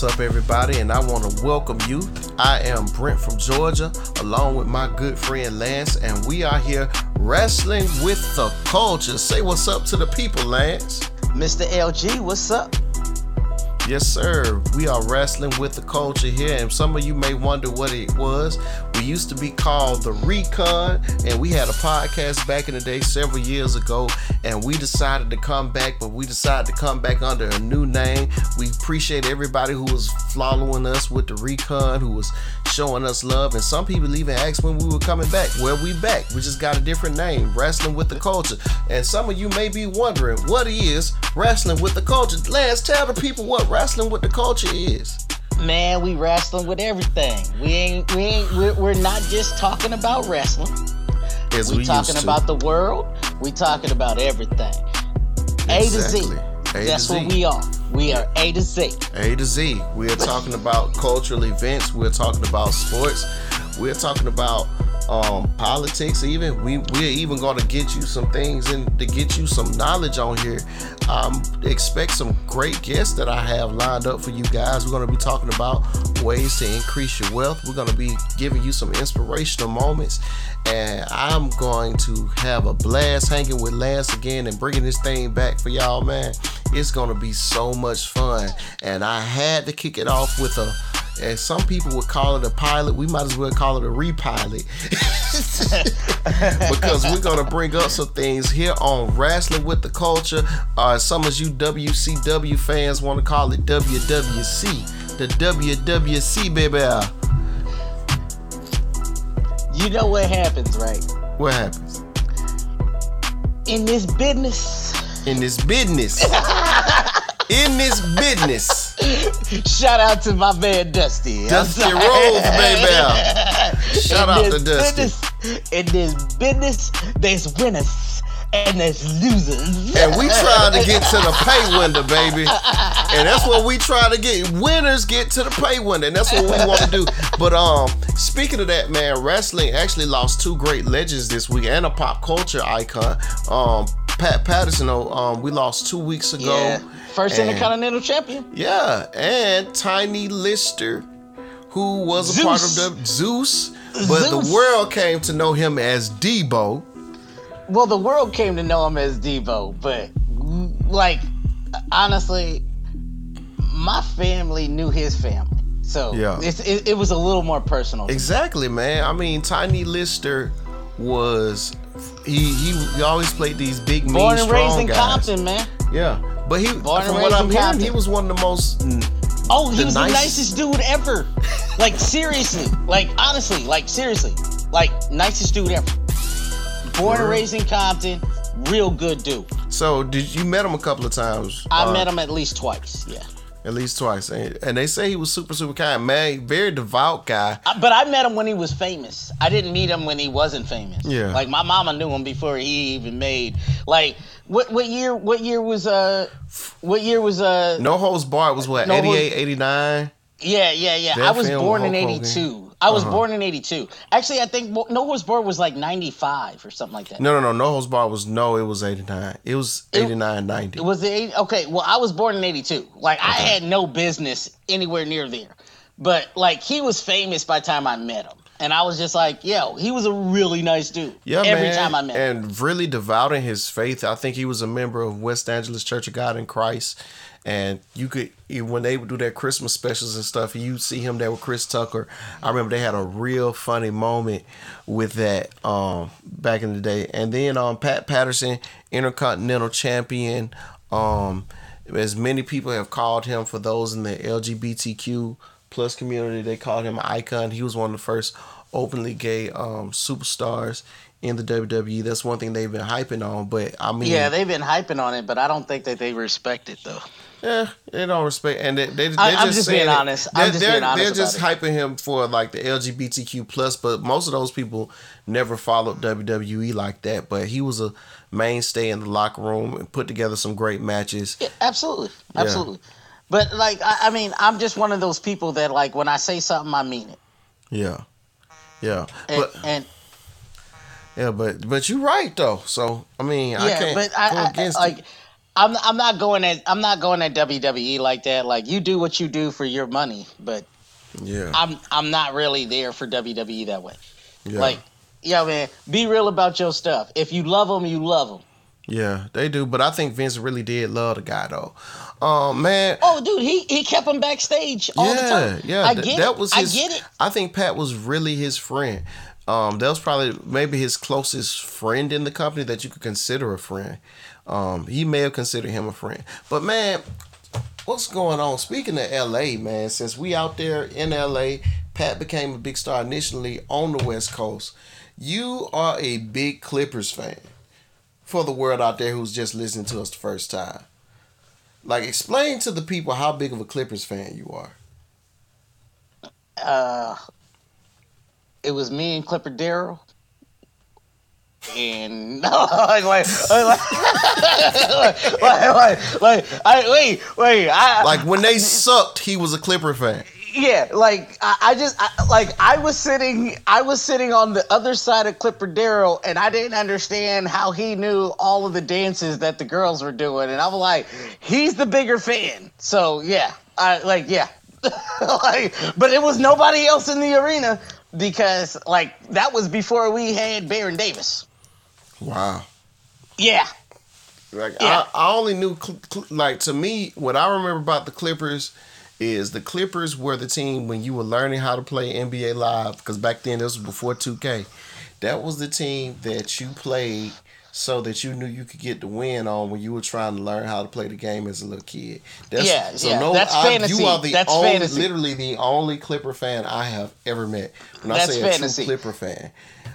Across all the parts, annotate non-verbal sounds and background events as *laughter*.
What's up, everybody? And I want to welcome you. I am Brent from Georgia, along with my good friend Lance, and we are here wrestling with the culture. Say what's up to the people, Lance. Mr. LG, what's up? Yes, sir. We are wrestling with the culture here, and some of you may wonder what it was. We used to be called the Recon, and we had a podcast back in the day several years ago, and we decided to come back, but we decided to come back under a new name. We appreciate everybody who was following us with the Recon, who was showing us love, and some people even asked when we were coming back. Well, we back. We just got a different name, Wrestling with the Culture. And some of you may be wondering what is Wrestling with the Culture. Lance, tell the people what wrestling with the culture is. Man, we wrestling with everything. We ain't we ain't we're, we're not just talking about wrestling. As we, we talking to. about the world. We talking about everything. A to Z. Exactly. A to That's Z. what we are. We are A to Z. A to Z. We're talking about cultural events. We're talking about sports. We're talking about um, politics. Even we we're even going to get you some things and to get you some knowledge on here. Um, expect some great guests that I have lined up for you guys. We're going to be talking about ways to increase your wealth. We're going to be giving you some inspirational moments, and I'm going to have a blast hanging with Lance again and bringing this thing back for y'all, man. It's to be so much fun, and I had to kick it off with a and some people would call it a pilot. We might as well call it a repilot. *laughs* because we're to bring up some things here on Wrestling with the Culture. Uh, some of you WCW fans want to call it WWC. The WWC, baby. You know what happens, right? What happens? In this business. In this business. *laughs* In this business. Shout out to my man Dusty. Dusty. Rhodes, baby. *laughs* Shout In out to Dusty. business- in this business, there's winners and there's losers. And we trying to get to the *laughs* pay window, baby. And that's what we try to get. Winners get to the pay window. And that's what we want to do. But um, speaking of that, man, wrestling actually lost two great legends this week and a pop culture icon. Um, Pat Patterson, um, we lost two weeks ago. Yeah. First And- Intercontinental Champion. Yeah, and Tiny Lister, who was a part of the Zeus, but Zeus. the world came to know him as Deebo. Well, the world came to know him as Devo, but like honestly, my family knew his family, so Yeah. it's, it, it was a little more personal. Exactly, man. I mean, Tiny Lister was he he, he always played these big mean Born and raised in guys. Compton, man. Yeah, but he Born from what I'm in hearing, Compton. he was one of the most. Oh, he The was the nicest dude ever. Like seriously, like honestly, like seriously, like nicest dude ever. Born and raised in Compton, real good dude. So did you met him a couple of times? I uh, met him at least twice. Yeah. At least twice, and, and they say he was super super kind, man. Very devout guy. But I met him when he was famous. I didn't meet him when he wasn't famous. Yeah. Like my mama knew him before he even made. Like what what year? What year was uh? What year was uh? No holds barred was what No Holds- 88, 89. Yeah, yeah, yeah. That I was born in '82. I was Uh-huh. born in '82. Actually, I think No Holds Barred was like '95 or something like that. No, no, no. No holds barred was no. It was 89. It was 89, 90. It was the 80, okay. Well, I was born in '82. Like I had no business anywhere near there. But like he was famous by the time I met him, and I was just like, yo, he was a really nice dude. Yeah, Every man. time I met him. and really devout in his faith. I think he was a member of West Angeles Church of God in Christ. And you could when they would do their Christmas specials and stuff, you see him there with Chris Tucker. I remember they had a real funny moment with that um, back in the day. And then um, Pat Patterson, Intercontinental Champion. Um, as many people have called him for those in the LGBTQ plus community, they called him an icon. He was one of the first openly gay um, superstars in the WWE. That's one thing they've been hyping on. But I mean, Yeah, they've been hyping on it, but I don't think that they respect it though. Yeah, they don't respect, and they, they, they're I- I'm just just being it- honest. I'm They're, just they're, being honest they're just hyping him for like the LGBTQ plus, but most of those people never followed WWE like that. But he was a mainstay in the locker room and put together some great matches. Yeah, absolutely, Yeah. absolutely. But like, I, I mean, I'm just one of those people that like when I say something, I mean it. Yeah, yeah, And, but and yeah, but but you're right though. So I mean, I yeah, can't but go I, I against like. it. I'm I'm not going at I'm not going at WWE like that. Like you do what you do for your money, but Yeah. I'm I'm not really there for WWE that way. yeah. Like, yeah, man, be real about your stuff. If you love them, you love them. yeah, they do. But I think Vince really did love the guy though. Um, man. Oh, dude, he he kept him backstage all the yeah, time. yeah. I get that it. was his. I get it. I think Pat was really his friend. Um, that was probably maybe his closest friend in the company that you could consider a friend. Um, he may have considered him a friend. But man, what's going on? Speaking of LA, man, since we out there in LA, Pat became a big star initially on the West Coast. You are a big Clippers fan. For the world out there who's just listening to us the first time. Like explain to the people how big of a Clippers fan you are. Uh, it was me and Clipper Darrell. And *laughs* no, like, *laughs* like, like, like, like, I wait, wait, I Like when they sucked, he was a Clipper fan. yeah, like I, I just I, like I was sitting I was sitting on the other side of Clipper Darrell, and I didn't understand how he knew all of the dances that the girls were doing and I was like he's the bigger fan. So yeah, I like yeah. *laughs* like but it was nobody else in the arena because like that was before we had Baron Davis. Wow. Yeah. Like Yeah. I, I only knew cl- cl- like to me what I remember about the Clippers is the Clippers were the team when you were learning how to play NBA Live because back then this was before 2K. That was the team that you played so that you knew you could get the win on when you were trying to learn how to play the game as a little kid. That's, Yeah, yeah, that's I- fantasy. You are the That's only, fantasy. literally the only Clipper fan I have ever met. When That's I say fantasy. a true Clipper fan.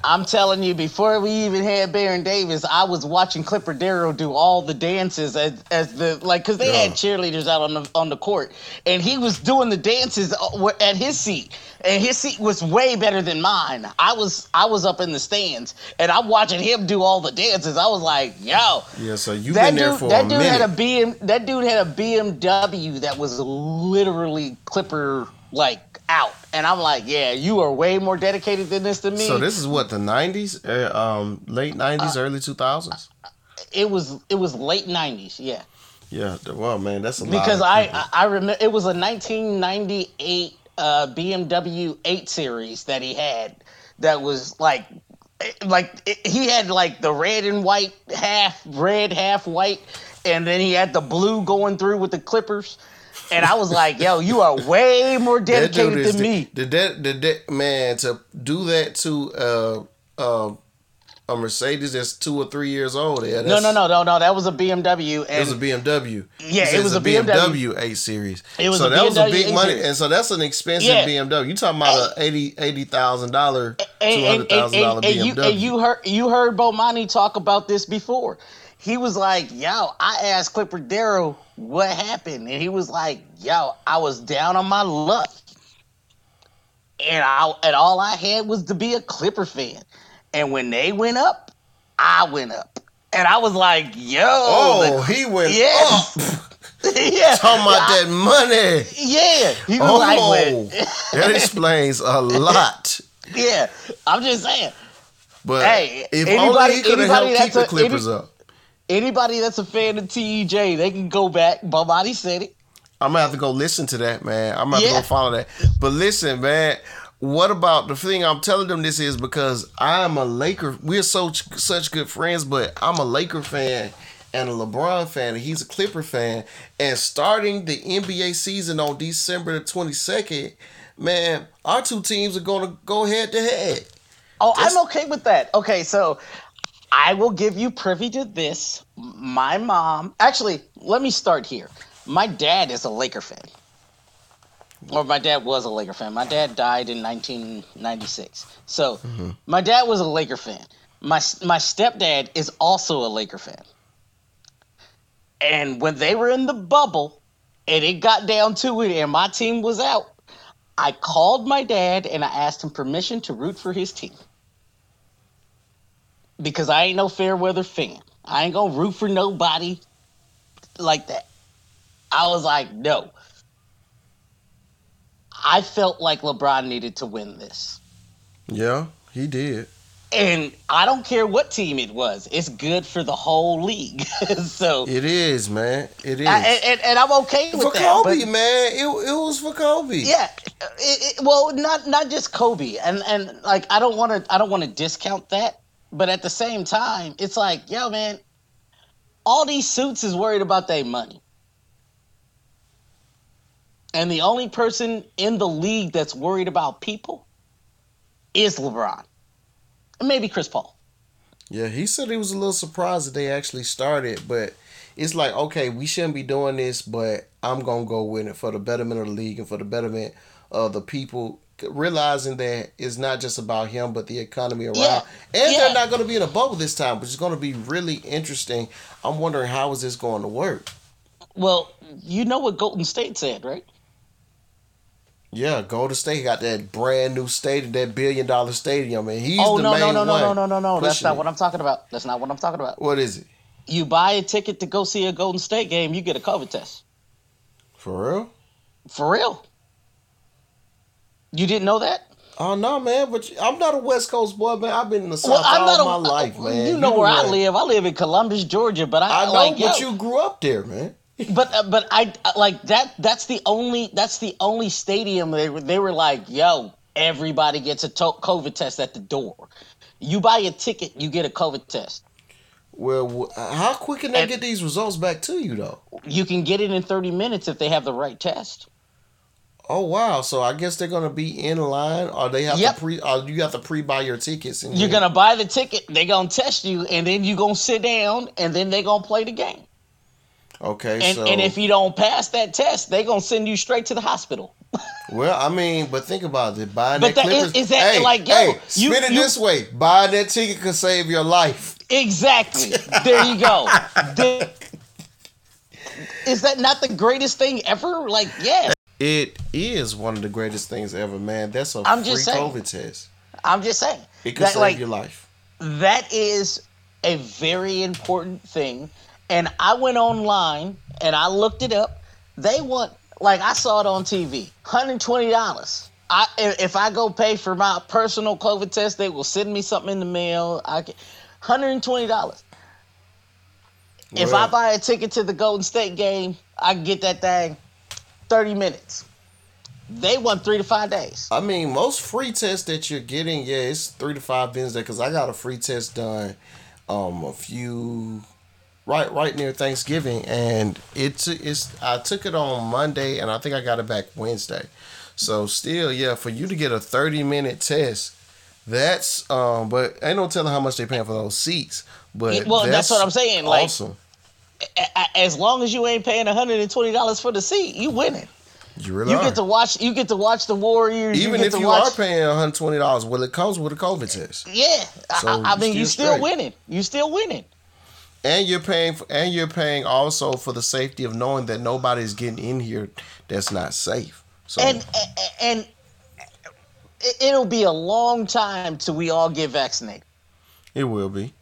I'm telling you, before we even had Baron Davis, I was watching Clipper Darrell do all the dances as, as the like, cause they Yeah. had cheerleaders out on the on the court, and he was doing the dances uh, at his seat, and his seat was way better than mine. I was I was up in the stands, and I'm watching him do all the dances. I was like, yo, Yeah, so you've that been there dude, for that a dude minute. had a BM, that dude had a BMW that was literally Clipper like out, and I'm like, yeah, you are way more dedicated than this to me. So this is what the '90s, uh, um, late Uh, '90s, early 2000s. it was it was late '90s, yeah. Yeah, well, man, that's a lot. because I. I, I remember it was a 1998 uh, BMW 8 Series that he had that was like like it, he had like the red and white half red half white and then he had the blue going through with the clippers and I was like yo you are way more dedicated is than the- me Did that, did that, man, to do that to uh, uh, a Mercedes that's two or three years old. Yeah, no no no no no that was a BMW It was a BMW. Yeah, it was a BMW. BMW 8 Series. It was so a that was a BMW big 8 money, and so that's an expensive Yeah. BMW. You talking about a eighty eighty thousand dollar, two hundred and, thousand dollar and- and you, BMW. and you heard you heard Bomani talk about this before. He was like, "Yo, I asked Clipper Darrell what happened, and he was like, "Yo, I was down on my luck, and I and all I had was to be a Clipper fan, and when they went up, I went up, and I was like, yo, oh, the- he went Yes. up. *laughs* *laughs* yeah, Talking about that money. yeah." He was Oh, like, *laughs* that explains a lot. "Yeah, I'm just saying." But Hey, if anybody- only he could have helped keep the Clippers any- up. Anybody that's a fan of TEJ, they can go back. Bomani said it. I'm gonna have to go listen to that, man. I'm gonna have to go follow that. But listen, man, what about the thing I'm telling them this is because I'm a Laker. We're so such good friends, but I'm a Laker fan and a LeBron fan, and he's a Clipper fan. And starting the NBA season on December the 22nd, man, our two teams are gonna go head to head. Oh, That's- I'm okay with that. Okay, so I will give you privy to this. My mom, actually, let me start here. My dad is a Laker fan. Or my dad was a Laker fan. My dad died in 1996. So mm-hmm. my dad was a Laker fan. My my stepdad is also a Laker fan. And when they were in the bubble and it got down to it and my team was out, I called my dad and I asked him permission to root for his team. Because I ain't no fair weather fan. I ain't gonna root for nobody like that. I was like, no. I felt like LeBron needed to win this. Yeah, he did. and I don't care what team it was. It's good for the whole league. *laughs* so it is, man. It is, I, and, and, I'm okay with for that. Kobe, but, man. It, it was for Kobe. Yeah, it, it, well, not not just Kobe, and and like I don't want to I don't want to discount that, but at the same time, it's like, yo, man, all these suits is worried about their money. And the only person in the league that's worried about people is LeBron. And maybe Chris Paul. Yeah, he said he was a little surprised that they actually started, but it's like, okay, we shouldn't be doing this, but I'm going to go with it for the betterment of the league and for the betterment of the people realizing that it's not just about him but the economy around yeah. and yeah. they're not going to be in a bubble this time which is going to be really interesting i'm wondering how is this going to work well you know what golden state said right yeah, Golden State got that brand new stadium, that billion dollar stadium, and he's oh, the no, main no, no, no, one. no, no, no, no, That's not what I'm talking about. That's not what I'm talking about. What is it? You buy a ticket to go see a Golden State game, you get a COVID test. For real? For real. You didn't know that? Oh no, man! But I'm not a West Coast boy, man. I've been in the South well, all a, my life, man. You know you where I live. I live in Columbus, Georgia, but I, I know, like, but yo, you grew up there, man *laughs* but uh, but I like that. That's the only that's the only stadium they were they were like, yo, everybody gets a to- COVID test at the door. You buy a ticket, you get a COVID test. Well, how quick can they and get these results back to you though? You can get it in thirty minutes if they have the right test. Oh wow! So I guess they're gonna be in line, or they have yep. to pre, or you have to pre-buy your tickets. And You're gonna buy the ticket. They're gonna test you, and then you're gonna sit down, and then they're gonna play the game. Okay, and, so and if you don't pass that test, they're gonna send you straight to the hospital. *laughs* well, I mean, but think about it. Buying but that, that Clippers, is, is that hey, like yo, hey, you, spin it you, this way: buying that ticket could save your life. Exactly. there you go. *laughs* is that not the greatest thing ever? Like, yeah. It is one of the greatest things ever, man. That's a I'm free just saying, COVID test. I'm just saying. It could that, save like, your life. That is a very important thing and I went online and I looked it up. They want like I saw it on TV, hundred twenty dollars. I if I go pay for my personal COVID test, they will send me something in the mail. I can, hundred and twenty dollars. If I buy a ticket to the Golden State game, I can get that thing thirty minutes. They want three to five days. I mean, most free tests that you're getting, yeah, it's three to five business days. because I got a free test done um a few right right near Thanksgiving, and it's it's I took it on Monday, and I think I got it back Wednesday. So still, yeah, for you to get a thirty minute test, that's um, but ain't no telling how much they paying for those seats. But well, that's, that's what I'm saying. Awesome. As long as you ain't paying hundred and twenty dollars for the seat, you winning. You really you are. get to watch. You get to watch the Warriors. Even you if you watch... are paying one hundred twenty dollars, well, it comes with a COVID test. Yeah, so I, I mean, you still winning. You still winning and you're paying for, and you're paying also for the safety of knowing that nobody's getting in here that's not safe. So and and it'll be a long time till we all get vaccinated. It will be.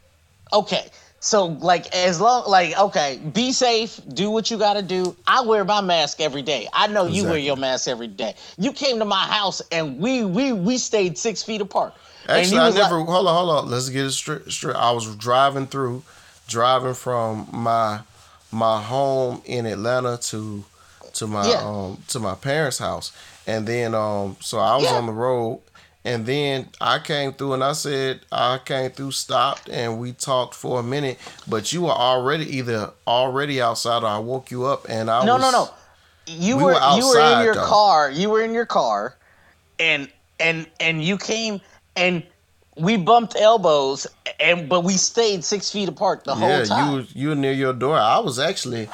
Okay. So like as long like okay, be safe, do what you got to do. I wear my mask every day. I know exactly. you wear your mask every day. You came to my house and we we we stayed 6 feet apart. Actually, I never like, hold on, hold on. Let's get it straight straight. I was driving through driving from my my home in Atlanta to to my yeah. um to my parents' house, and then um so I was yeah. on the road, and then I came through and I said I came through, stopped, and we talked for a minute, but you were already either already outside or I woke you up, and I no was, no no, you we were, were you were in your though. car, you were in your car, and and and you came and we bumped elbows, and but we stayed six feet apart the yeah, whole time. you you were near your door. I was actually.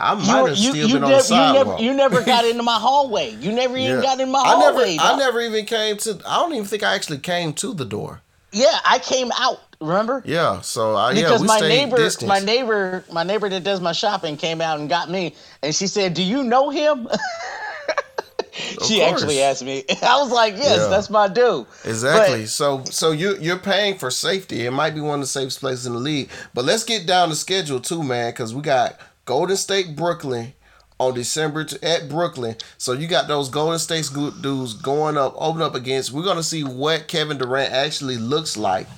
I might have still you been on the sidewalk. You never, you never got into my *laughs* hallway. You never even yeah. got in my hallway. I never, I never even came to. I don't even think I actually came to the door. Yeah, I came out. Remember? Yeah. So uh, I because yeah, my neighbor, distance. my neighbor, my neighbor that does my shopping came out and got me, and she said, "Do you know him?" *laughs* she actually asked me. *laughs* I was like, "Yes, yeah. that's my dude." Exactly. But, so, so you you're paying for safety. It might be one of the safest places in the league. But let's get down the schedule too, man, because we got Golden State, Brooklyn on December to, at Brooklyn. So you got those Golden State dudes going up, open up against. We're gonna see what Kevin Durant actually looks like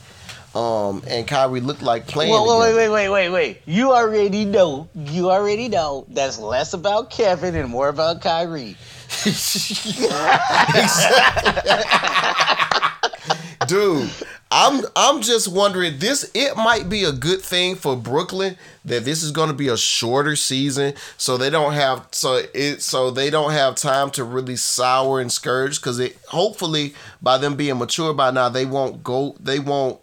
Um, and Kyrie looked like playing. Wait, wait, wait, wait, wait. You already know. You already know. That's less about Kevin and more about Kyrie. *laughs* *laughs* Dude, I'm I'm just wondering this it might be a good thing for Brooklyn that this is going to be a shorter season so they don't have so it so they don't have time to really sour and scourge cuz it hopefully by them being mature by now they won't go they won't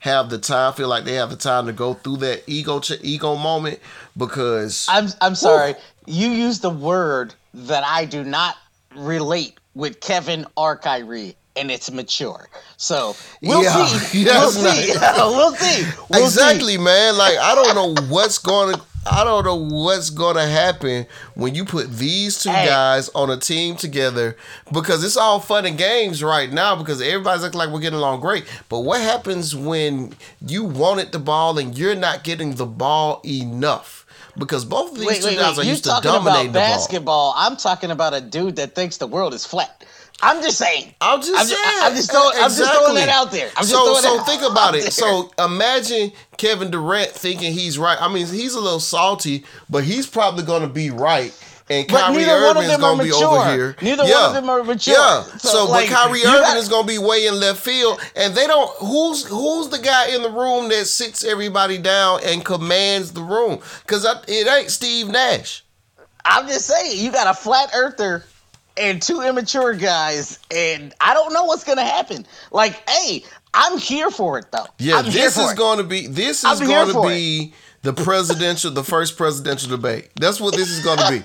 have the time feel like they have the time to go through that ego ego moment because I'm I'm sorry. You used the word that I do not relate with Kevin or Kyrie, and it's mature. So we'll Yeah, see. *laughs* yeah, we'll, see. not- *laughs* we'll see. We'll exactly, man. Like I don't know what's going to. I don't know what's going to happen when you put these two Hey. guys on a team together because it's all fun and games right now because everybody's acting like we're getting along great. But what happens when you wanted the ball and you're not getting the ball enough? Because both of these Wait, two wait, guys wait. are You used to dominating about the ball. basketball? I'm talking about a dude that thinks the world is flat. I'm just saying. I'm just I'm saying. ju- I'm just throwing- I'm just throwing that out there. I'm just so so think out about there. it. So imagine Kevin Durant thinking he's right. I mean, he's a little salty, but he's probably going to be right. And But Kyrie neither one of Irving is going to be over here. Neither one of them are mature. Yeah. So, So, like, but Kyrie Irving gotta- is going to be way in left field, and they don't. Who's who's the guy in the room that sits everybody down and commands the room? Because it ain't Steve Nash. I'm just saying, you got a flat earther and two immature guys, and I don't know what's gonna happen. Like, hey, I'm here for it though. Yeah, I'm this is it. going to be this is going to be the presidential, the first presidential debate. That's what this is going to be.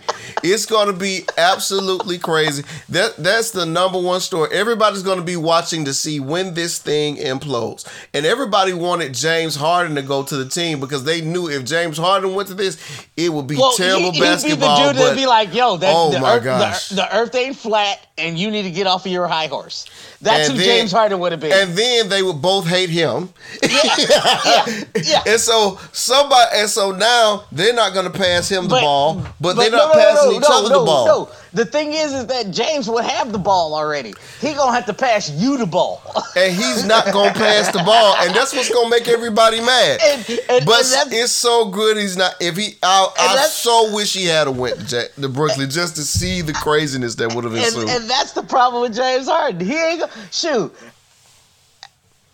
It's going to be absolutely crazy. That that's the number one story. Everybody's going to be watching to see when this thing implodes. And everybody wanted James Harden to go to the team because they knew if James Harden went to this, it would be Well, terrible he, basketball. He'd be the dude that'd be like, "Yo, that, Oh the, my earth, gosh. The, the earth ain't flat, and you need to get off of your high horse." That's And who then- James Harden would have been. and then they would both hate him. Yeah, yeah, yeah. *laughs* And so somebody, and so now they're not going to pass him the ball, but, they're not no, passing no, each no, other no, the ball. No. The thing is, is that James would have the ball already. He gonna have to pass you the ball. *laughs* And he's not going to pass the ball, and that's what's going to make everybody mad. And- and- but and it's so good he's not. If he, I, I so wish he had a went to, Brooklyn just to see the craziness that would have ensued. and that's the problem with James Harden. He ain't gonna shoot.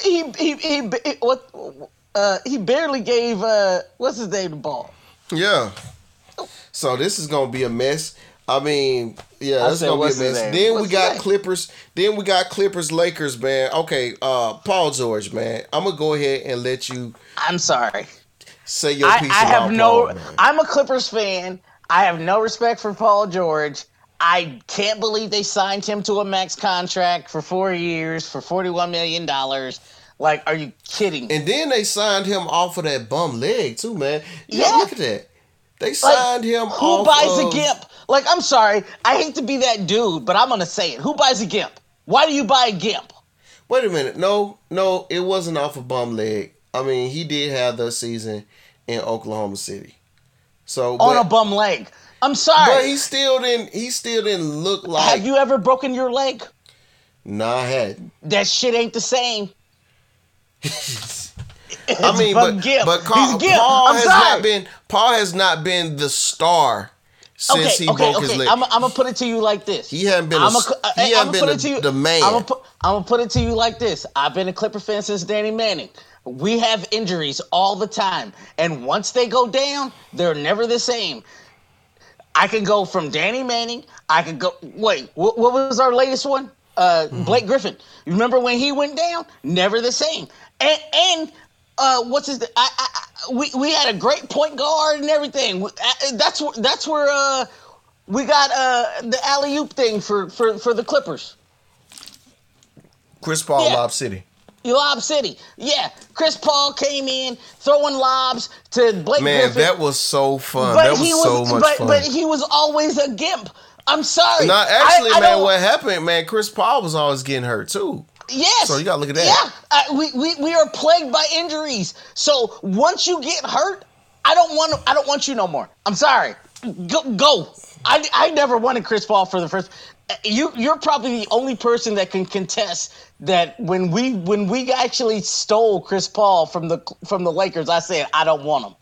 He he he, he what uh, he barely gave uh, what's his name the ball. Yeah. So this is gonna be a mess. I mean, yeah, I that's said, gonna be a mess. Then we What's his got? Clippers. Then we got Clippers, Lakers, man. Okay, uh, Paul George, man. I'm gonna go ahead and let you I'm sorry. say your I, piece I have no. Paul. I'm a Clippers fan. I have no respect for Paul George. I can't believe they signed him to a max contract for four years for forty-one million dollars. Like, are you kidding? And then they signed him off of that bum leg too, man. Yeah, Yeah. look at that. They Like, signed him Who buys of, a gimp? Like, I'm sorry. I hate to be that dude, but I'm gonna say it. Who buys a gimp? Why do you buy a gimp? Wait a minute. No, no, it wasn't off of bum leg. I mean, he did have the season in Oklahoma City. So, on but, a bum leg. I'm sorry. but he still didn't. He still didn't look like. Have you ever broken your leg? Nah, I hadn't. That shit ain't the same. I mean, but, Gimp. but Carl. Paul I'm has sorry. not been Paul has not been the star since okay, he okay, broke his leg. I'm, I'm gonna put it to you like this. He hadn't been a- I'ma- he hadn't I'ma been it to you- the man. I'm gonna, put, I'm gonna put it to you like this. I've been a Clipper fan since Danny Manning. We have injuries all the time, and once they go down, they're never the same. I can go from Danny Manning. I can go. Wait, what, what was our latest one? Uh, Mm-hmm. Blake Griffin. You remember when he went down? Never the same. And and uh, what's his? I, I, I, we we had a great point guard and everything. That's where that's where uh, we got uh, the alley oop thing for, for for the Clippers. Chris Paul, Yeah. Lob City. Lob City. Yeah, Chris Paul came in throwing lobs to Blake Man, Griffin. that was so fun. but that was, he was, so much but, fun. but he was always a gimp. I'm sorry. no, actually, man, what happened, man? Chris Paul was always getting hurt too. Yes. So you gotta look at that. Yeah, uh, we, we we are plagued by injuries. So once you get hurt, I don't want I don't want you no more. I'm sorry. Go go. I, I never wanted Chris Paul for the first. You you're probably the only person that can contest that when we when we actually stole Chris Paul from the from the Lakers, I said I don't want him.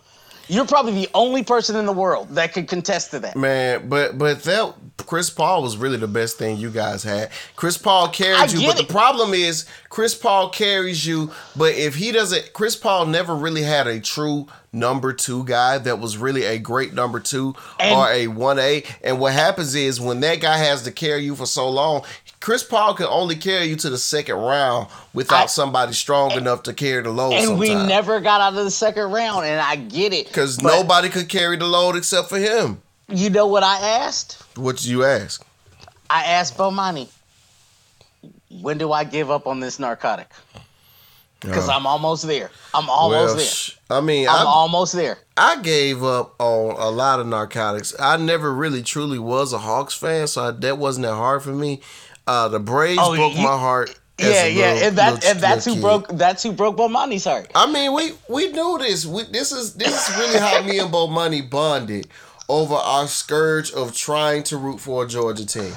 You're probably the only person in the world that could contest to that. Man, but but that Chris Paul was really the best thing you guys had. Chris Paul carried you, but it. the problem is Chris Paul carries you, but if he doesn't Chris Paul never really had a true number 2 guy that was really a great number 2 and, or a 1A. And what happens is when that guy has to carry you for so long, Chris Paul can only carry you to the second round without I, somebody strong and, enough to carry the load. And we never got out of the second round, and I get it because nobody could carry the load except for him. You know what I asked? What did you ask? I asked Bomani, when do I give up on this narcotic? Because uh, I'm almost there. I'm almost well, there. I mean, I'm I, almost there. I gave up on a lot of narcotics. I never really truly was a Hawks fan, so I, that wasn't that hard for me. Uh, the Braves oh, broke you, my heart. Yeah, yeah, little, and that and that's who kid. broke that's who broke Bomani's heart. I mean, we we knew this. We, this is this is really how me and Bomani bonded over our scourge of trying to root for a Georgia team.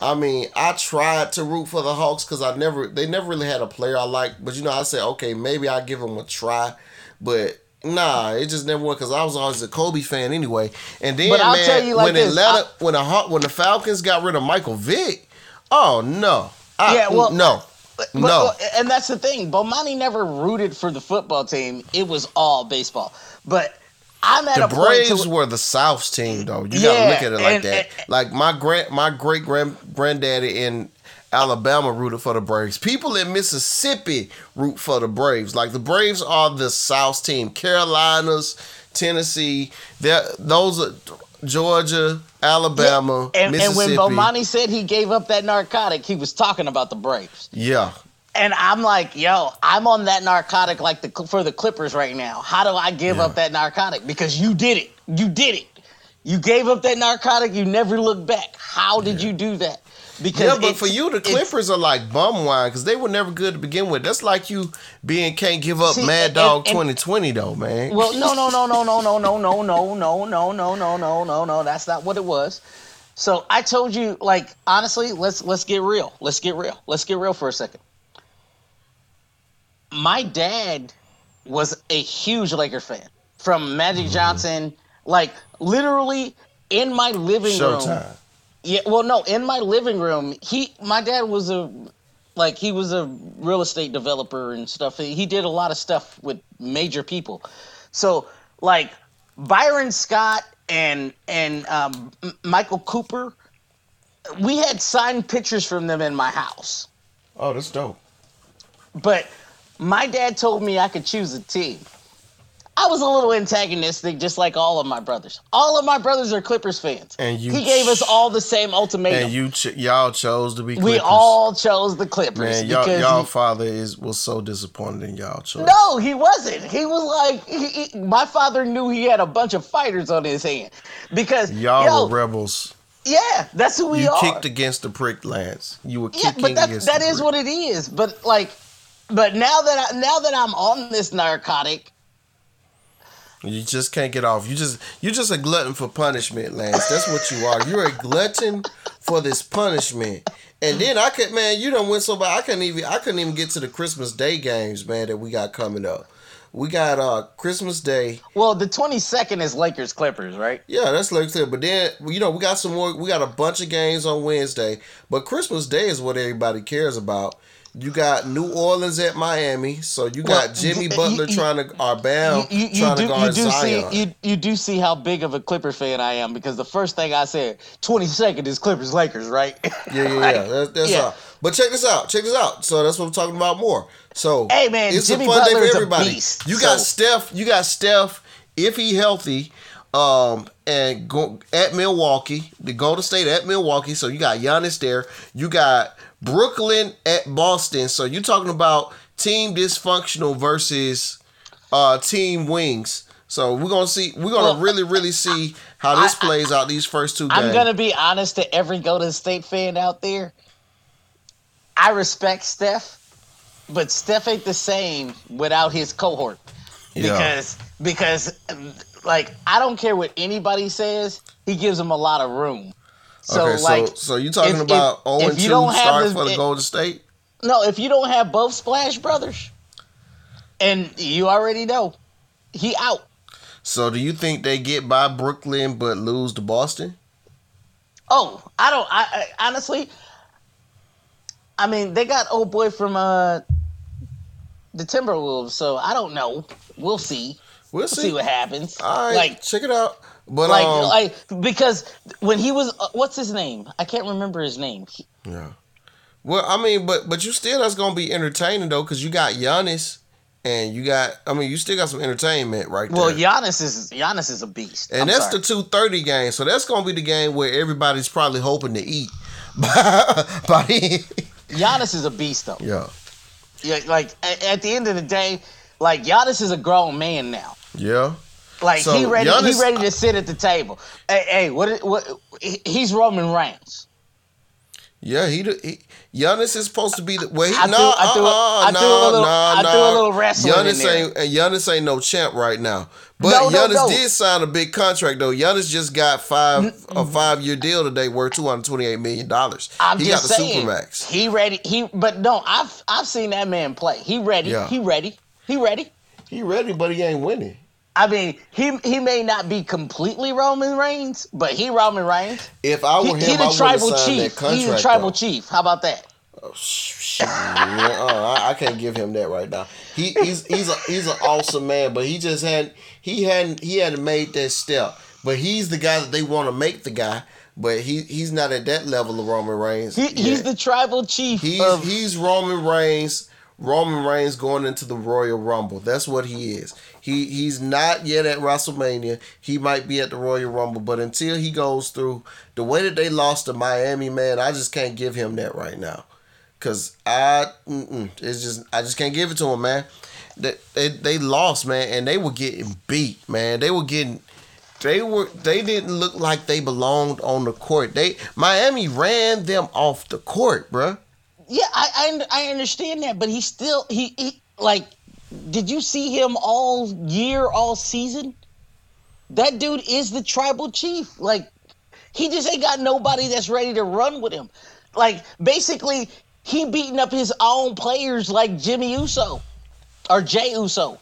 I mean, I tried to root for the Hawks because I never they never really had a player I liked. But you know, I said, okay, maybe I give them a try. But Nah, it just never went because I was always a Kobe fan anyway. And then, man, like when this, Atlanta, I, when the when the Falcons got rid of Michael Vick, Oh no. I, yeah, well, no. But, no. and that's the thing. Bomani never rooted for the football team. It was all baseball. But I'm at the a Braves to, The Braves were the South's team, though. You yeah, gotta look at it like and, that. And, like my grand, my great grand granddaddy in Alabama rooted for the Braves. People in Mississippi root for the Braves. Like the Braves are the South's team. Carolinas, Tennessee, those are Georgia, Alabama, yeah, and, Mississippi. And when Bomani said he gave up that narcotic, he was talking about the Braves. Yeah. And I'm like, yo, I'm on that narcotic like the for the Clippers right now. How do I give yeah. up that narcotic? Because you did it. You did it. You gave up that narcotic. You never looked back. How did yeah. you do that? Because yeah, but for you, the Clippers are like bum wine because they were never good to begin with. That's like you being can't give up see, Mad Dog twenty twenty though, man. Well, no, no, no, no, no, no, no, no, no, no, no, no, no, no, no, no. That's not what it was. So I told you, like honestly, let's let's get real. Let's get real. Let's get real for a second. My dad was a huge Laker fan from Magic Johnson, like literally in my living Showtime. room yeah, well, no, in my living room, he, my dad was a, like, he was a real estate developer and stuff. He did a lot of stuff with major people. So, like, Byron Scott and and um, Michael Cooper, we had signed pictures from them in my house. Oh, that's dope. But my dad told me I could choose a team. I was a little antagonistic, just like all of my brothers. All of my brothers are Clippers fans. And you, he gave us all the same ultimatum. And you, ch- y'all chose to be. Clippers. We all chose the Clippers. Man, y'all, y'all father is was so disappointed in y'all choice. No, he wasn't. He was like, he, he, my father knew he had a bunch of fighters on his hand because y'all yo, were rebels. Yeah, that's who we you are. You kicked against the prick, Lance. You were yeah, but that, that is what it is. But like, but now that I, now that I'm on this narcotic you just can't get off. You just you just a glutton for punishment, Lance. That's what you are. You're a glutton for this punishment. And then I could man, you don't win so bad. I couldn't even I couldn't even get to the Christmas Day games, man, that we got coming up. We got uh Christmas Day. Well, the twenty second is Lakers Clippers, right? Yeah, that's Lakers Clippers. But then you know we got some more. We got a bunch of games on Wednesday. But Christmas Day is what everybody cares about. You got New Orleans at Miami, so you got well, Jimmy Butler you, trying to or Bam you, trying do, to guard you do Zion. See, you, do see how big of a Clipper fan I am because the first thing I said, twenty second is Clippers Lakers, right? *laughs* Yeah, yeah, yeah. That's, that's yeah. all. But check this out. Check this out. So that's what I'm talking about more. So hey man, it's Jimmy a fun Butler day for everybody. Beast, you got Steph. You got Steph. If he healthy, um, and go at Milwaukee, the Golden State at Milwaukee. So you got Giannis there. You got Brooklyn at Boston. So you're talking about team dysfunctional versus uh, team wings. So we're gonna see. We're gonna well, really, really see how this I, plays out these first two. I'm gonna be honest to every Golden State fan out there. I respect Steph, but Steph ain't the same without his cohort. Yeah. because because like I don't care what anybody says, he gives them a lot of room. So okay, like so so you talking if- about if- 0 if and you 2 don't start this- for the it- Golden State? no, if you don't have both Splash Brothers, and you already know he out. So do you think they get by Brooklyn but lose to Boston? Oh, I don't. I, I honestly, I mean, they got old boy from uh the Timberwolves, so I don't know. We'll see. We'll We'll see. see what happens. All right, Like, check it out. But like, um, like, because when he was, uh, what's his name? I can't remember his name. He- yeah. Well, I mean, but but you still that's gonna be entertaining though, because you got Giannis and you got. I mean, you still got some entertainment right well, there. Giannis is Giannis is a beast. And I'm that's sorry. the two thirty game, so that's gonna be the game where everybody's probably hoping to eat. *laughs* by Giannis is a beast though. yeah, Yeah, like at, at the end of the day, like Giannis is a grown man now. yeah. Like So, he ready, Giannis- he ready to sit at the table. Hey, hey, what? What? He's Roman Reigns. Yeah, he, he Giannis is supposed to be the well. He, I no, threw- I threw- uh-uh, I no, a little- no, I no. threw a little wrestling in Giannis there. ain't and Giannis ain't no champ right now. But No, no, Giannis no. did sign a big contract though. Giannis just got five a five year deal today worth two hundred twenty eight million dollars. He just got the saying, supermax. he ready. He, but no, I've I've seen that man play. He ready. Yeah. He ready. He ready. He ready, but he ain't winning. I mean, he he may not be completely Roman Reigns, but he Roman Reigns. If I He, were he him, I the would have tribal chief. contract. He's the tribal though. chief. How about that? Oh, shit. uh, I, I can't give him that right now. He he's he's a he's an awesome man, but he just hadn't he hadn't he hadn't made that step. But he's the guy that they want to make the guy. But he he's not at that level of Roman Reigns. He, he's the tribal chief. he's of, he's Roman Reigns. Roman Reigns going into the Royal Rumble. That's what he is. He he's not yet at WrestleMania. He might be at the Royal Rumble, but until he goes through the way that they lost to Miami, man, I just can't give him that right now. Cause I, it's just I just can't give it to him, man. They, they they lost, man, and they were getting beat, man. They were getting, they were they didn't look like they belonged on the court. They Miami ran them off the court, bruh. Yeah, I, I I understand that, but he still he, he like. Did you see him all year, all season? That dude is the tribal chief. Like, he just ain't got nobody that's ready to run with him. Like, basically, he beating up his own players like Jimmy Uso or Jey Uso.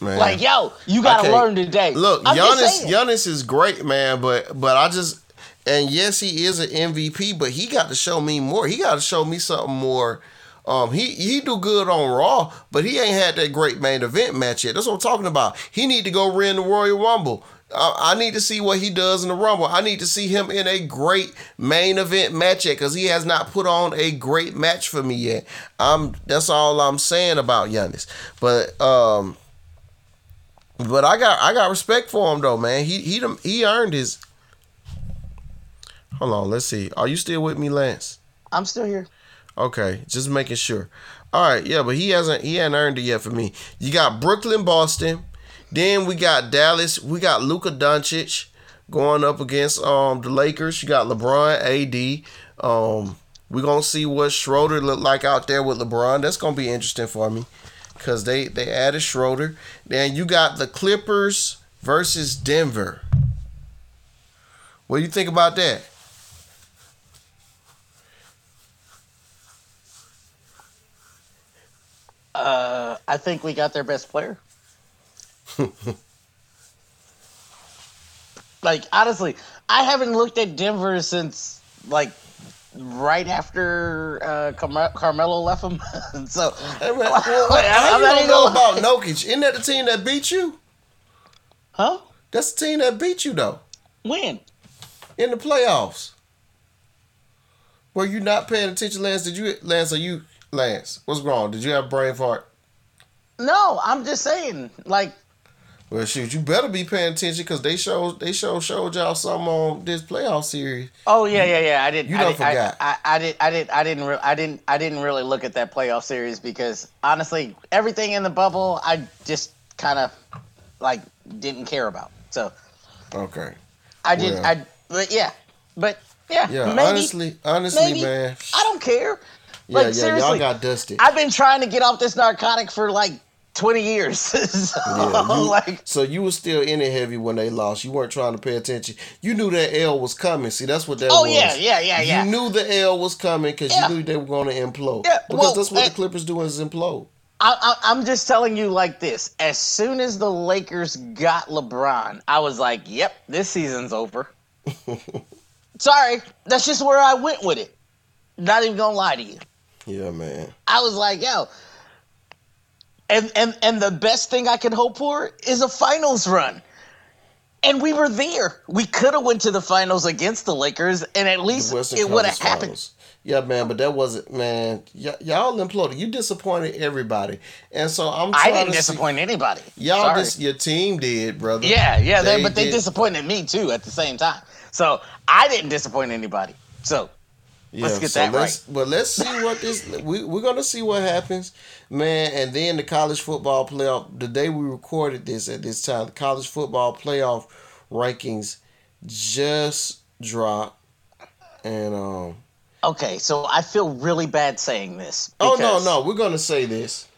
Man. Like, yo, you gotta learn today. Look, I'm Giannis. Giannis is great, man, but but I just and yes, he is an MVP, but he got to show me more. He got to show me something more. Um, he he do good on Raw, but he ain't had that great main event match yet. That's what I'm talking about. He need to go win the Royal Rumble. I, I need to see what he does in the Rumble. I need to see him in a great main event match yet, because he has not put on a great match for me yet. Um, that's all I'm saying about Giannis. But um, but I got I got respect for him though, man. He he he earned his. Hold on, let's see. Are you still with me, Lance? I'm still here. Okay, just making sure. All right, yeah, but he hasn't he hasn't earned it yet for me. You got Brooklyn, Boston, then we got Dallas. We got Luka Doncic going up against um the Lakers. You got LeBron, AD. Um, we're gonna see what Schroeder look like out there with LeBron. That's gonna be interesting for me, cause they they added Schroeder. Then you got the Clippers versus Denver. What do you think about that? Uh, I think we got their best player. *laughs* like honestly, I haven't looked at Denver since like right after uh, Carme- Carmelo left them. *laughs* so *laughs* well, Wait, I'm not don't even know about Jokic? Isn't that the team that beat you? huh? That's the team that beat you though When? in the playoffs. Were you not paying attention, Lance? Did you, Lance? Are you, Lance? What's wrong? Did you have brain fart? No, I'm just saying. Like Well, shoot, you better be paying attention because they showed they show showed y'all something on this playoff series. Oh yeah, yeah, yeah. I didn't. You I done did, forgot. I, I, I did. I did. I didn't. Re- I didn't. I didn't really look at that playoff series because honestly, everything in the bubble, I just kind of like didn't care about. So Okay. I did. Well. I. But yeah. But yeah. Yeah. maybe, honestly, honestly, maybe. man. I don't care. Yeah, Like yeah. seriously, Y'all got dusted. I've been trying to get off this narcotic for like 20 years. *laughs* so, Yeah, you- like, so you were still in it heavy when they lost. You weren't trying to pay attention. You knew that L was coming. See, that's what that Oh, was. yeah, yeah, yeah, yeah. You knew the L was coming because Yeah. you knew they were going to implode. Yeah, because well, that's what the Clippers do is implode. I, I, I'm just telling you like this. As soon as the Lakers got LeBron, I was like, yep, this season's over. *laughs* Sorry, that's just where I went with it. Not even gonna lie to you. Yeah, man. I was like, yo. And and and the best thing I could hope for is a finals run. And we were there. We could have went to the finals against the Lakers, and at least it would have happened. Finals. Yeah, man, but that wasn't man. Y- y'all imploded. You disappointed everybody, and so I'm. I didn't to disappoint anybody. Y'all, dis- your team did, brother. Yeah, yeah, they, They but they did. disappointed me too at the same time. So I didn't disappoint anybody. So Let's get that let's, But let's see what this. We we're gonna see what happens, man. And then the college football playoff. The day we recorded this at this time, the college football playoff rankings just dropped, and um. okay, so I feel really bad saying this. Oh no, no, we're gonna say this,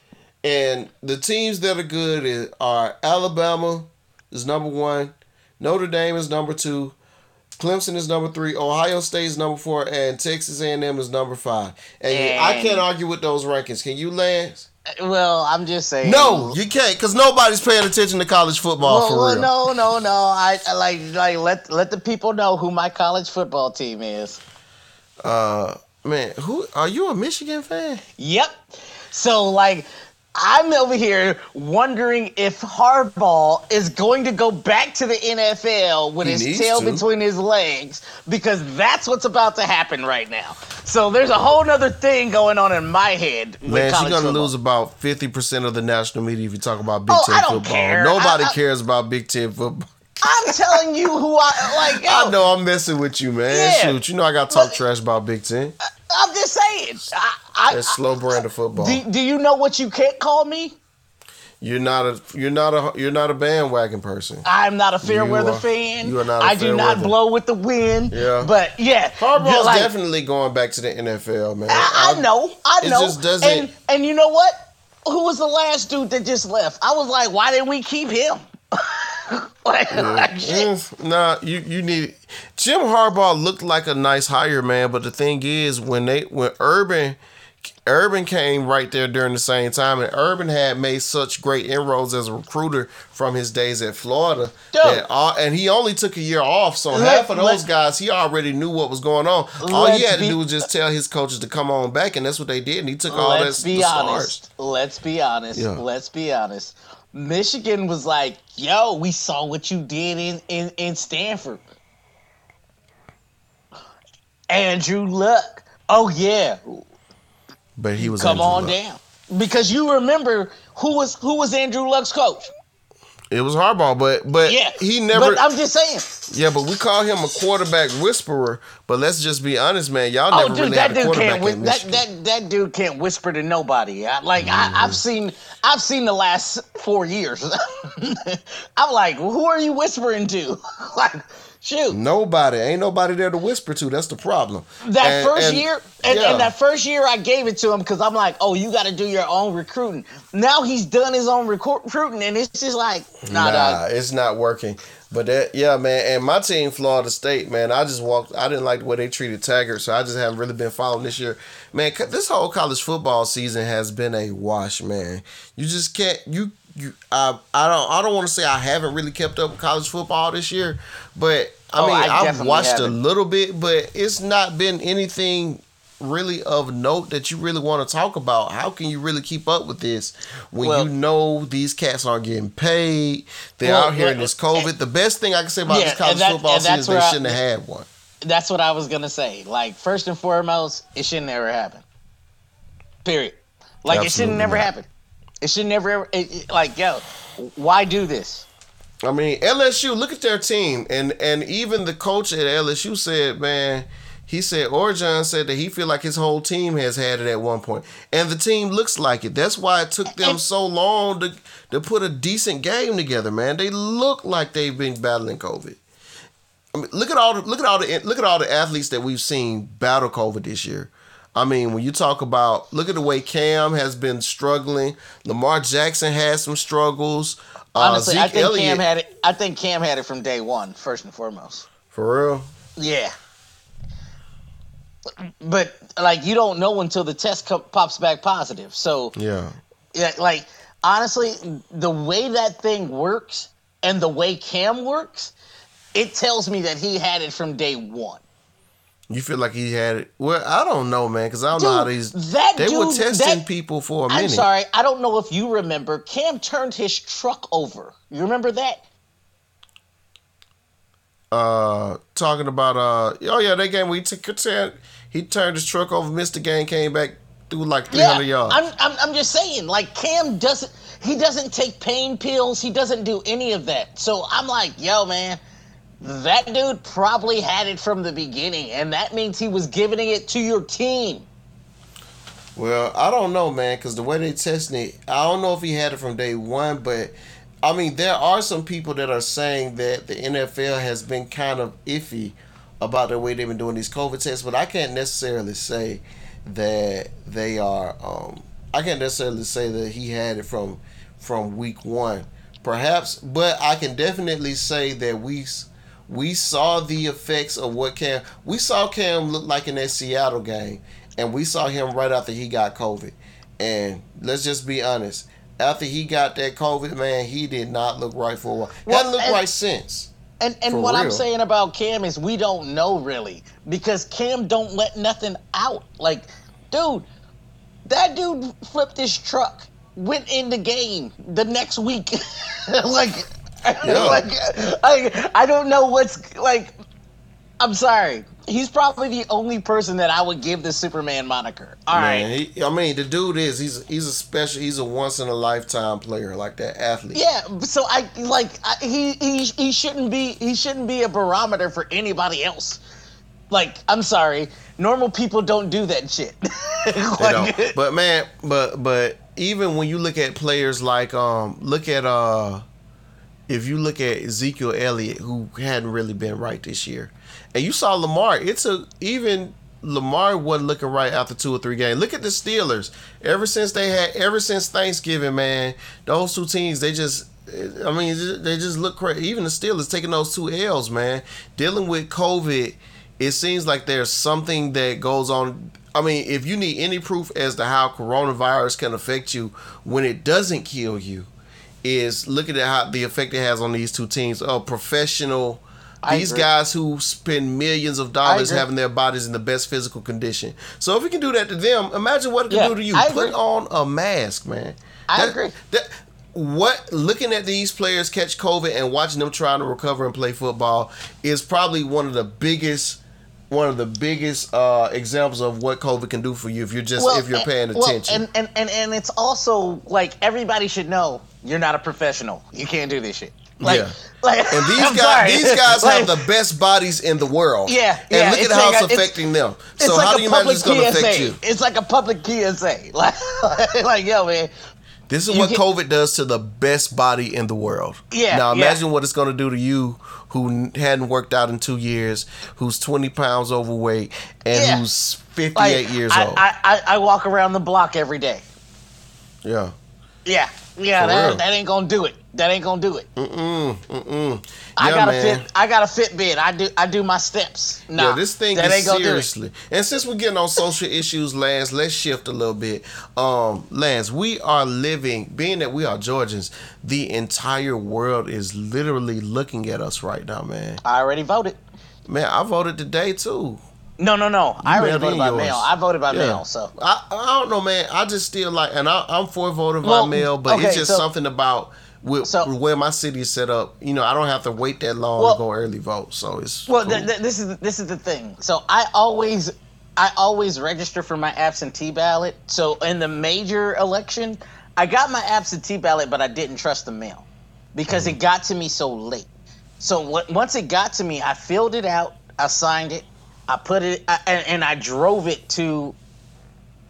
and the teams that are good is, are Alabama is number one, Notre Dame is number two, Clemson is number three, Ohio State is number four, and Texas A and M is number five. And, I can't argue with those rankings. Can you, Lance? Well, I'm just saying. No, you can't, cause nobody's paying attention to college football Well, for well, real. no, no, no. I, I like like let let the people know who my college football team is. Uh, man, who are you a Michigan fan? Yep. So like I'm over here wondering if Harbaugh is going to go back to the NFL with He his tail to. between his legs because that's what's about to happen right now. So there's a whole nother thing going on in my head. Man, she's gonna football. lose about fifty percent of the national media if you talk about Big Oh, Ten I don't football. care. Nobody I- I- cares about Big Ten football. I'm telling you who I like. *laughs* Yo, I know I'm messing with you, man. Yeah. Shoot, you know I got to talk But- trash about Big Ten. I'm just saying. I, I, That slow brand of football. do, do you know what you can't call me? You're not a you're not a you're not a bandwagon person. I'm not a fair You weather are- fan. you are not a I do not weather. blow with the wind. Yeah. But yeah. Harbaugh's like, definitely going back to the NFL, man. I, I know. I it know. just doesn't- And, and you know what? Who was the last dude that just left? I was like, why didn't we keep him? *laughs* *laughs* like. Mm, nah, you you need Jim Harbaugh looked like a nice hire, man. But the thing is, when they when Urban Urban came right there during the same time, and Urban had made such great inroads as a recruiter from his days at Florida. That all, and he only took a year off, so Let- half of those let- guys he already knew what was going on. All he had to be- do was just tell his coaches to come on back, and that's what they did. And he took all Let's that be the honest. stars. Let's be honest. Yeah. Let's be honest. Michigan was like, yo, we saw what you did in, in, in Stanford. Andrew Luck. Oh yeah. But he was Come Andrew on Luck. down. Because you remember who was who was Andrew Luck's coach? It was Harbaugh, but but Yeah. he never. But I'm just saying. Yeah, but we call him a quarterback whisperer. But let's just be honest, man. Y'all Oh, never dude, really that had a dude quarterback can't. That, that that dude can't whisper to nobody. I, like I, Mm-hmm. I've seen, I've seen the last four years. *laughs* I'm like, who are you whispering to? *laughs* like, shoot. Nobody, ain't nobody there to whisper to. That's the problem. That And- first and- year, and, yeah. and that first year, I gave it to him because I'm like, oh, you got to do your own recruiting. Now he's done his own recru- recruiting, and it's just like, nah, Nah, it's not working. But that, yeah, man. And my team, Florida State, man. I just walked. I didn't like the way they treated Taggart, so I just haven't really been following this year, man. This whole college football season has been a wash, man. You just can't. You you. I I don't. I don't want to say I haven't really kept up with college football this year, but I Oh, mean I I've watched a haven't. little bit, but it's not been anything really of note that you really want to talk about. How can you really keep up with this when Well- you know these cats aren't getting paid? They're Well, out here in this COVID. The best thing I can say about Yeah, this college that- football season is they I- shouldn't have had one. That's what I was gonna say. Like, first and foremost, it shouldn't ever happen. Period. Like, it shouldn't never not. happen. It should never. ever- It, it- like, yo, why do this? I mean, LSU, look at their team, and and even the coach at LSU said, man, he said Orgeron said that he feel like his whole team has had it at one point, and the team looks like it. That's why it took them so long to to put a decent game together, man. They look like they've been battling COVID. I mean, look at all the look at all the look at all the athletes that we've seen battle COVID this year. I mean, when you talk about look at the way Cam has been struggling, Lamar Jackson has some struggles. Honestly, uh, I think Elliott, Cam had it. I think Cam had it from day one, first and foremost. For real? Yeah. But like, you don't know until the test co- pops back positive. So yeah, yeah, like honestly, the way that thing works and the way Cam works, it tells me that he had it from day one. You feel like he had it? Well, I don't know, man, because I don't dude, know how these. That they dude, were testing that, people for a minute. I'm sorry, I don't know if you remember. Cam turned his truck over. You remember that? Uh, talking about uh, oh yeah, that game we took he turned his truck over, missed the game, came back through like 300 yeah, yards. I'm, I'm I'm just saying, like Cam doesn't he doesn't take pain pills, he doesn't do any of that. So I'm like, yo, man that dude probably had it from the beginning, and that means he was giving it to your team. Well, I don't know, man, because the way they testing it, I don't know if he had it from day one, but I mean, there are some people that are saying that the NFL has been kind of iffy about the way they've been doing these COVID tests, but I can't necessarily say that they are. Um, I can't necessarily say that he had it from from week one, perhaps, but I can definitely say that we we saw the effects of what Cam. We saw Cam look like in that Seattle game, and we saw him right after he got COVID. And let's just be honest, after he got that COVID, man, he did not look right for a while. Well, Hadn't looked and, right since. And and what real. I'm saying about Cam is we don't know really because Cam don't let nothing out. Like, dude, that dude flipped his truck, went in the game the next week, *laughs* like Yeah. *laughs* like I, I don't know what's like. I'm sorry. He's probably the only person that I would give the Superman moniker. All Man, right. He, I mean, the dude is he's he's a special. He's a once in a lifetime player, like that athlete. Yeah. So I like I, he he he shouldn't be he shouldn't be a barometer for anybody else. Like I'm sorry, normal people don't do that shit. *laughs* *laughs* like, they don't. But man, but but even when you look at players like um look at uh if you look at Ezekiel Elliott, who hadn't really been right this year, and you saw Lamar, it's a even Lamar wasn't looking right after two or three games. Look at the Steelers. Ever since they had, ever since Thanksgiving, man, those two teams, they just, I mean, they just look crazy. Even the Steelers taking those two L's, man, dealing with COVID. It seems like there's something that goes on. I mean, if you need any proof as to how coronavirus can affect you when it doesn't kill you, is looking at how the effect it has on these two teams. Oh, professional. these guys who spend millions of dollars having their bodies in the best physical condition. So if we can do that to them, imagine what it can yeah, do to you. I Put agree. on a mask, man. I that, agree. That, what looking at these players catch COVID and watching them trying to recover and play football is probably one of the biggest one of the biggest uh, examples of what COVID can do for you if you're just well, if you're paying attention. Well, and, and, and and it's also like everybody should know you're not a professional. You can't do this shit. Like, yeah. like and *laughs* these I'm guys, sorry. these guys like, have the best bodies in the world. Yeah, and yeah, look at how it's, it's affecting them. So like how do you imagine it's going to affect you? It's like a public PSA. Like, *laughs* like yo, man. This is what can, COVID does to the best body in the world. Yeah. Now imagine yeah. what it's going to do to you who hadn't worked out in two years, who's 20 pounds overweight, and yeah. who's 58 like, years I, old. I, I, I walk around the block every day. Yeah. Yeah. Yeah, that, that ain't gonna do it. That ain't gonna do it. Mm-mm, mm-mm. I got a fit. I got a Fitbit. I do. I do my steps. Nah, yeah, this thing is seriously. And since we're getting on social issues, Lance, let's shift a little bit. Um, Lance, we are living, being that we are Georgians, the entire world is literally looking at us right now, man. I already voted. Man, I voted today too. No, no, no. You I already voted by yours. mail. I voted by yeah. mail, so I, I don't know, man. I just still like, and I, am for voting well, by mail, but okay, it's just so, something about with, so, where my city is set up. You know, I don't have to wait that long well, to go early vote, so it's well. Cool. Th- th- this is this is the thing. So I always I always register for my absentee ballot. So in the major election, I got my absentee ballot, but I didn't trust the mail because mm-hmm. it got to me so late. So once it got to me, I filled it out, I signed it, I put it I, and, and, I drove it to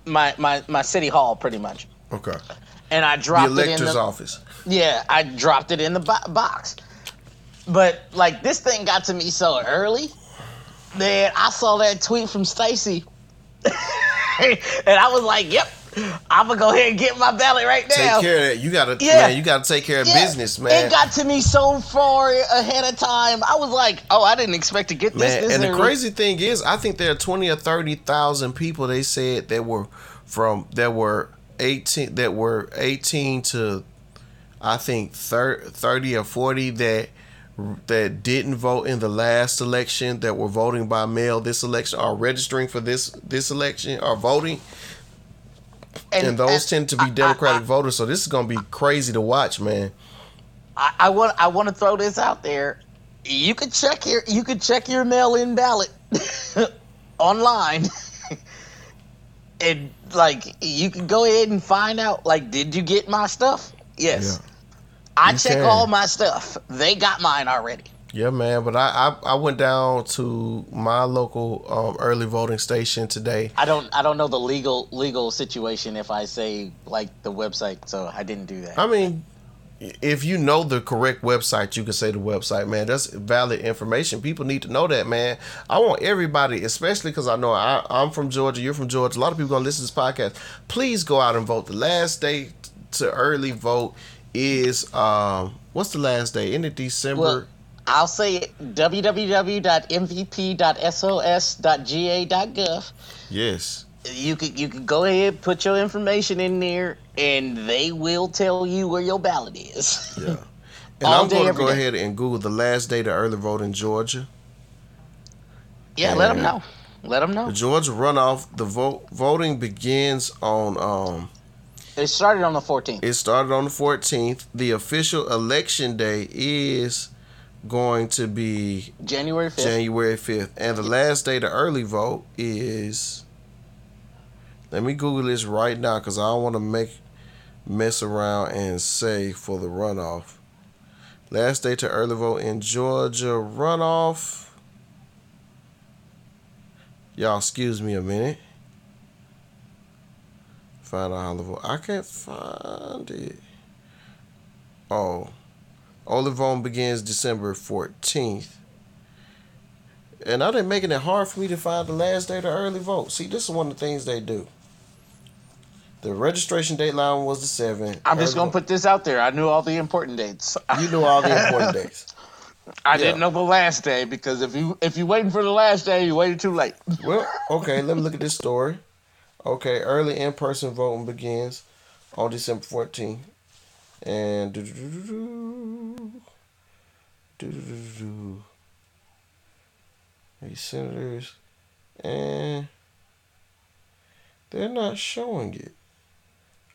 my my my city hall pretty much. Okay. And I dropped the it in the office. Yeah, I dropped it in the bo- box. But like this thing got to me so early that I saw that tweet from Stacey. *laughs* and I was like, "Yep, I'm gonna go ahead and get my ballot right now." Take care of that. You gotta, Yeah. man. You gotta take care of Yeah, business, man. It got to me so far ahead of time. I was like, "Oh, I didn't expect to get this." Man, this and the crazy thing is, I think there are twenty or thirty thousand people. They said that were from that were eighteen that were eighteen to, I think thirty or forty that that didn't vote in the last election that were voting by mail this election are registering for this this election are voting. And, those tend to be democratic voters so this is going to be crazy to watch man. I, I want I want to throw this out there. You could check your you could check your mail-in ballot *laughs* online, *laughs* and like you can go ahead and find out like did you get my stuff? Yes, I You check can. all my stuff. They got mine already. Yeah, man. But I, I I went down to my local um, early voting station today. I don't I don't know the legal legal situation if I say like the website, so I didn't do that. I mean, if you know the correct website, you can say the website, man. That's valid information. People need to know that, man. I want everybody, especially because I know I, I'm from Georgia, you're from Georgia. A lot of people gonna listen to this podcast. Please go out and vote. The last day to early vote is um, what's the last day? End of December. Well, I'll say it www.mvp.sos.ga.gov. yes. You could you could go ahead put your information in there, and they will tell you where your ballot is. Yeah. *laughs* And I'm going to go day. ahead and Google the last day to early vote in Georgia. yeah, let them know. Let them know. The Georgia runoff, the vote voting begins on um It started on the 14th. it started on the 14th. The official election day is going to be January 5th. January 5th and the last day to early vote is Let me Google this right now cuz I don't want to make mess around and say for the runoff. Last day to early vote in Georgia runoff. Y'all excuse me a minute. Find out how to vote. I can't find it. Oh. Voting begins December 14th. And now they're making it hard for me to find the last day to early vote. See, this is one of the things they do. The registration deadline was the 7th. I'm just gonna put this out there. I knew all the important dates. You knew all the *laughs* important dates. I yeah. didn't know the last day because if you if you waiting for the last day, you waited too late. Well, okay, let me look at this story. Okay, early in person voting begins on December 14th. And do, do, do, these senators, and they're not showing it.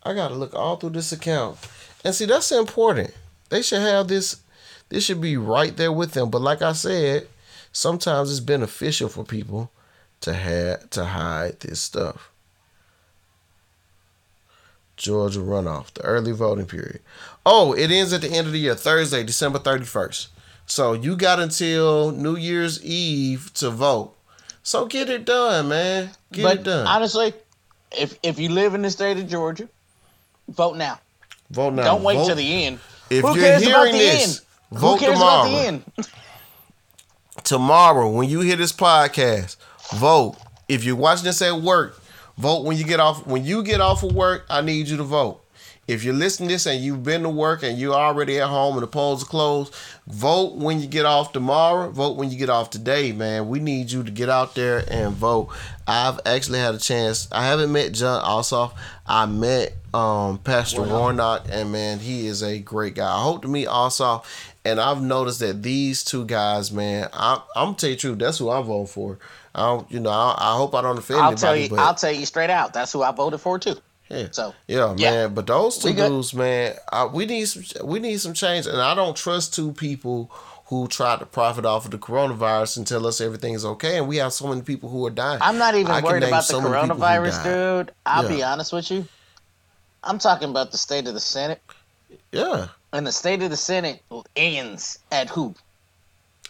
I gotta look all through this account, and see that's important. They should have this. This should be right there with them. But like I said, sometimes it's beneficial for people to have to hide this stuff. Georgia runoff, the early voting period. Oh, it ends at the end of the year, Thursday, December 31st. So you got until New Year's Eve to vote. So get it done, man. Get but it done. honestly, if if you live in the state of Georgia, vote now. vote now. Don't wait vote. till the end. If Who you're cares about hearing the this, end? vote Who cares tomorrow. about the end? *laughs* tomorrow when you hear this podcast vote if you're watching this at work vote when you get off when you get off of work i need you to vote if you're listening to this and you've been to work and you're already at home and the polls are closed vote when you get off tomorrow vote when you get off today man we need you to get out there and vote i've actually had a chance i haven't met Jon Ossoff i met um, pastor warnock and man he is a great guy i hope to meet ossoff and I've noticed that these two guys, man, I, I'm gonna tell you the truth. That's who I vote for. I don't, you know, I, I hope I don't offend I'll anybody. tell you. I'll tell you straight out. That's who I voted for too. Yeah, So yeah, yeah. man. But those two dudes, man, I, we need some, we need some change, and I don't trust two people who try to profit off of the coronavirus and tell us everything's okay. And we have so many people who are dying. I'm not even I worried about the so many people who coronavirus, dude. I'll be honest with you. I'm talking about the state of the Senate, Yeah, and the state of the Senate ends at who?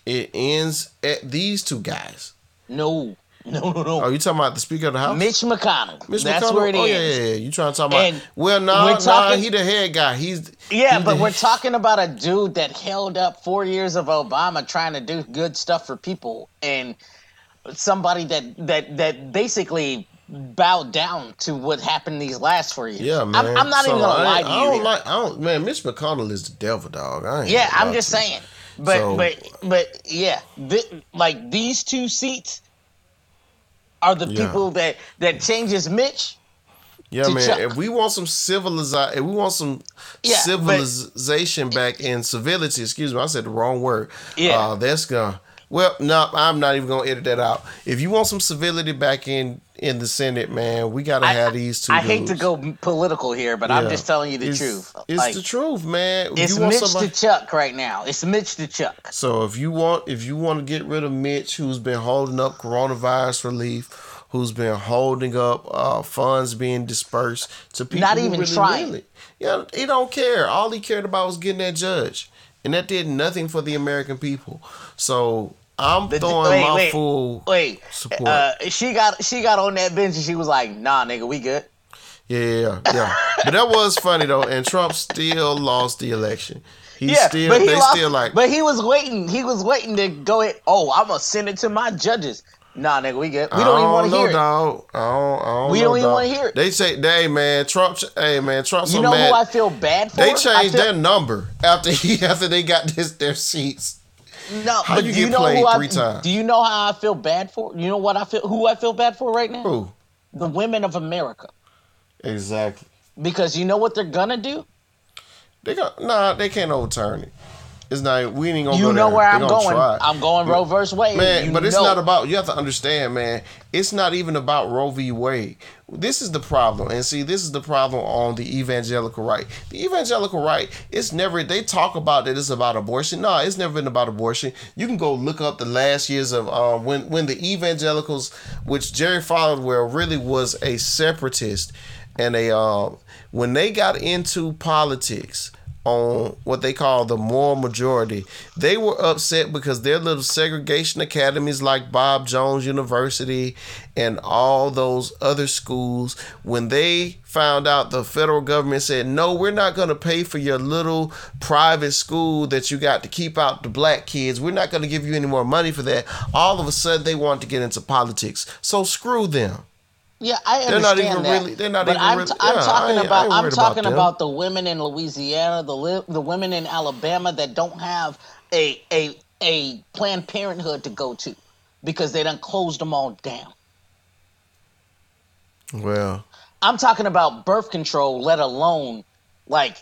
it ends at these two guys. No, *laughs* no, no, no. Oh, you talking about the Speaker of the House? Mitch McConnell. Mitch That's McConnell? where it oh, ends. yeah, yeah, yeah. You trying to talk about? And well, no, we're no, talking- he the head guy. He's Yeah, he but the- we're *laughs* talking about a dude that held up four years of Obama trying to do good stuff for people, and somebody that that that basically bowed down to what happened these last four years. Yeah, man. I'm, I'm not So even gonna I, lie to I you. don't here. like. I don't. Man, Mitch McConnell is the devil, dog. I ain't yeah, I'm just you. saying. But So- but but yeah, thi- like these two seats are the Yeah. people that that changes Mitch. Yeah, man. Chuck. If we want some civilization, if we want some Yeah, but- civilization back in civility, excuse me, I said the wrong word. Yeah. uh, that's gonna. Well, no, I'm not even gonna edit that out. If you want some civility back in in the Senate, man, we gotta I, have these two. I hate to go political here, but I'm just telling you the It's- truth. It's like, the truth, man. It's you Mitch somebody- to Chuck right now. It's Mitch to Chuck. So if you want if you want to get rid of Mitch, who's been holding up coronavirus relief, who's been holding up uh, funds being dispersed to people, Not who even really, trying. Really, yeah, he don't care. All he cared about was getting that judge, and that did nothing for the American people. So I'm The- throwing wait, my wait, full Wait, support. uh, she got she got on that bench and she was like, "Nah, nigga, we good." yeah, yeah, but that was funny though, and Trump still lost the election. He yeah, still, but he they lost, still like, But he was waiting. He was waiting to go. Ahead. Oh, I'm gonna send it to my judges. Nah, nigga, we good. We I don't even want to hear it. dog. I don't, I don't We know, don't even wanna hear it. They say, "Hey, man, Trump. Hey, man, Trump's You so know mad." who I feel bad for? they changed feel- their number after *laughs* he after they got this their seats. No, How but you do you get know played who I, three times? Do you know how I feel bad for? You know what I feel? Who I feel bad for right now? Who? The women of America, Exactly. because you know what they're gonna do. They got nah. They can't overturn it. It's not. We ain't gonna. You go know there. where I'm going. try. I'm going Roe versus Wade. Man, You but it's know. not about. You have to understand, man. It's not even about Roe v. Wade. This is the problem, and see, this is the problem on the evangelical right. The evangelical right, it's never. They talk about that it's about abortion. No, it's never been about abortion. You can go look up the last years of um, when when the evangelicals, which Jerry Falwell really was a separatist, and a um, when they got into politics on what they call the moral majority. They were upset because their little segregation academies like Bob Jones University and all those other schools, when they found out the federal government said, no, we're not going to pay for your little private school that you got to keep out the black kids. We're not going to give you any more money for that. All of a sudden, they want to get into politics. So screw them. Yeah, I They're understand not even that. really- they're not but even I'm, really- I'm yeah, I talking ain't- I about. ain't I'm worried about talking them. about the women in Louisiana, the li- the women in Alabama that don't have a a a Planned Parenthood to go to because they done closed them all down. Well, I'm talking about birth control, let alone like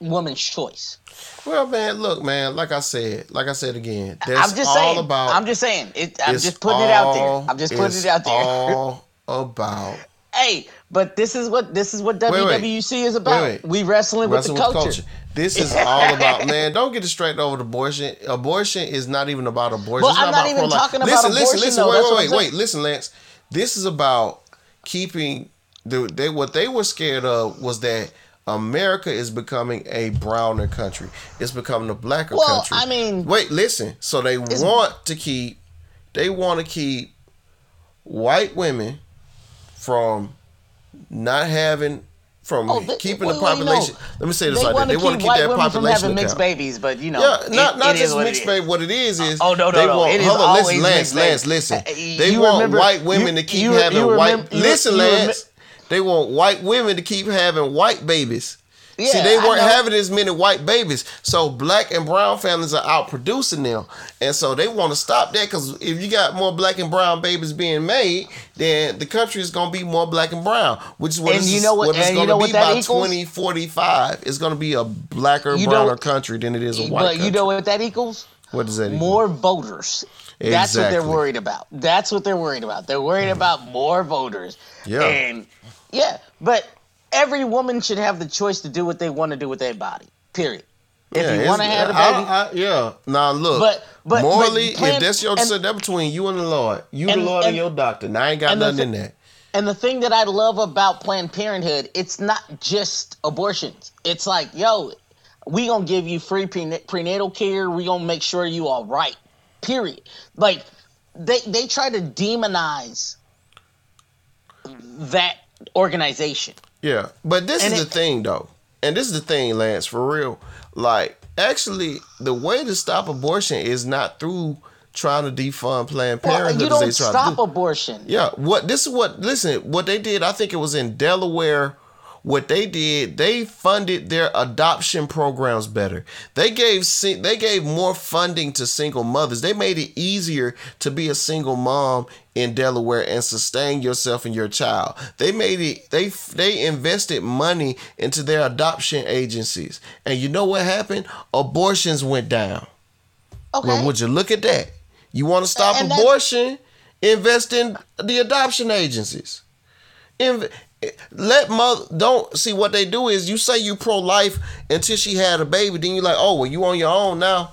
woman's choice. Well, man, look, man. Like I said, like I said again, that's I'm just all saying. about. I'm just saying. It, I'm it's just putting it out there. all- I'm just putting it's it out there. All about hey, but this is what this is what wait. WWC is about. wait. We wrestling, wrestling with the culture. This is all *laughs* about, man. Don't get distracted over the abortion. Abortion is not even about abortion. Well, it's I'm not about even talking about listen, listen, abortion, listen. though. Wait, wait, wait, wait. Listen, Lance. This is about keeping the they what they were scared of was that America is becoming a browner country. It's becoming a blacker Well, country. I mean- wait, listen. So they want to keep they want to keep white women from not having from Oh, they- keeping well, the well, you know, population. Let me say this like that. They want to keep white that women from population having mixed babies, but you know, Yeah, it- not not just mixed baby. What it is is Oh, no, no, they no. want It is hold on, listen, Lance, Lance, listen. Uh, They you want remember- white women you- to keep having white. listen, Lance. They want white women to keep having white babies. See, they weren't having as many white babies, so black and brown families are out producing them, and so they want to stop that because if you got more black and brown babies being made, then the country is gonna be more black and brown, which is what And it's, you know what- what it's you gonna be by equals? twenty forty five. It's gonna be a blacker, You browner what- country than it is a white country. But country. you know what that equals? what does that equal? More voters. That's what they're worried about. That's what they're worried about. They're worried about more voters. Yeah. And yeah, but every woman should have the choice to do what they want to do with their body. Period. If Yeah, you want to have a I- baby, I- yeah. Now look, But- but- morally, but plan- if that's your and- that between you and the Lord, you And- the Lord and, and- your doctor. Now I ain't got nothing thi- in that. And the thing that I love about Planned Parenthood, it's not just abortions. It's like, yo, we gonna give you free prena- prenatal care. We gonna make sure you all right. Period. Like they they try to demonize that organization. Yeah, but this And is it- the thing though, and this is the thing, Lance, for real. Like, actually, the way to stop abortion is not through trying to defund Planned Well, Parenthood. you don't try to stop do. abortion. Yeah, what this is what listen, what they did, I think it was in Delaware. What they did, they funded their adoption programs better. They gave they gave more funding to single mothers. They made it easier to be a single mom in Delaware and sustain yourself and your child. They made it they they invested money into their adoption agencies. And you know what happened? Abortions went down. Okay. Well, would you look at that? You want to stop abortion? Invest in the adoption agencies. Inv- let mother don't see what they do is you say you pro life until she had a baby, then you're like, oh well, you on your own now.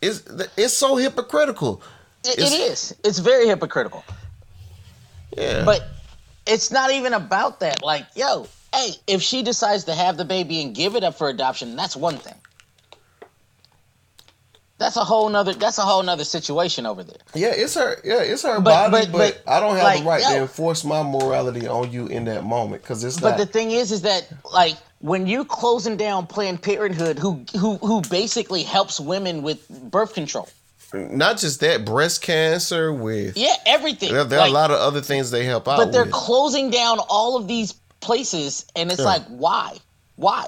It's it's so hypocritical. It- It's- it is. It's very hypocritical. Yeah, But it's not even about that. Like, yo, hey, if she decides to have the baby and give it up for adoption, that's one thing. That's a whole nother that's a whole nother situation over there. yeah, it's her. Yeah, it's her But- body, but- but, but, I don't have like, the right to enforce my morality on you in that moment because it's But not. the thing is is that like when you're closing down Planned Parenthood who who who basically helps women with birth control. not just that breast cancer with. Yeah, everything. There, there are a lot of other things they help out but they're with. closing down all of these places and it's Yeah. like why? Why?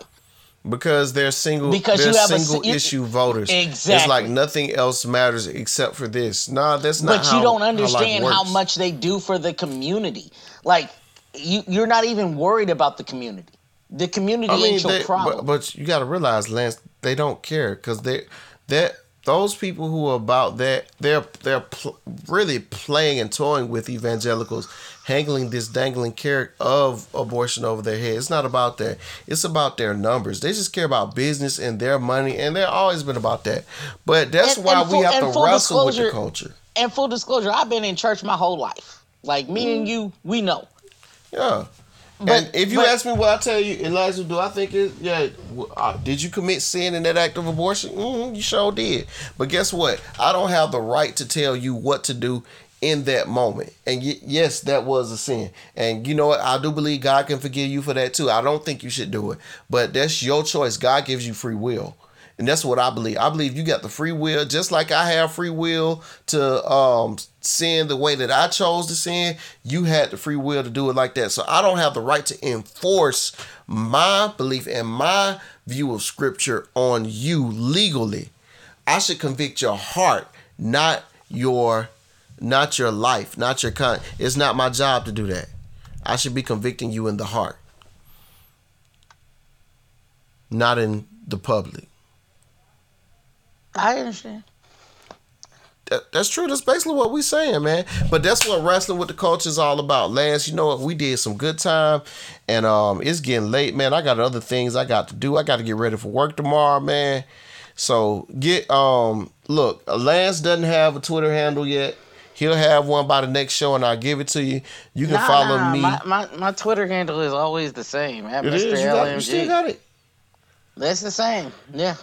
Because they're single. Because they're you have a single si- you- issue voters. It's like nothing else matters except for this. Nah, that's not. but how- you don't understand how, works. much they do for the community. Like you, you're not even worried about the community. The community I mean, ain't your they, problem. but, but you got to realize, Lance, they don't care because they that those people who are about that they're they're pl- really playing and toying with evangelicals, handling this dangling carrot of abortion over their head. It's not about that. It's about their numbers. They just care about business and their money, and they've always been about that. But that's And- why and we full- have to wrestle with the culture. and full disclosure, I've been in church my whole life. Like me Mm. and you, we know. Yeah. But- and if you but- ask me what I tell you, Elijah, do I think it? Yeah. Uh, did you commit sin in that act of abortion? mm you sure did. But guess what? I don't have the right to tell you what to do in that moment. And y- yes, that was a sin. And you know what? I do believe God can forgive you for that too. I don't think you should do it, but that's your choice. God gives you free will. And that's what I believe. I believe you got the free will, just like I have free will to um, sin the way that I chose to sin. You had the free will to do it like that. So I don't have the right to enforce my belief and my view of scripture on you legally. I should convict your heart, not your, not your life, not your con. It's not my job to do that. I should be convicting you in the heart, not in the public. I understand. That, that's true. That's basically what we're saying, man. But that's what wrestling with the culture is all about. Lance, you know what? We did some good time, and um, it's getting late, man. I got other things I got to do. I got to get ready for work tomorrow, man. So get um, look, Lance doesn't have a Twitter handle yet. He'll have one by the next show, and I'll give it to you. You can Nah, follow nah, me. My, my my Twitter handle is always the same. At it Mr. is. You, got, you still got it. That's the same. Yeah.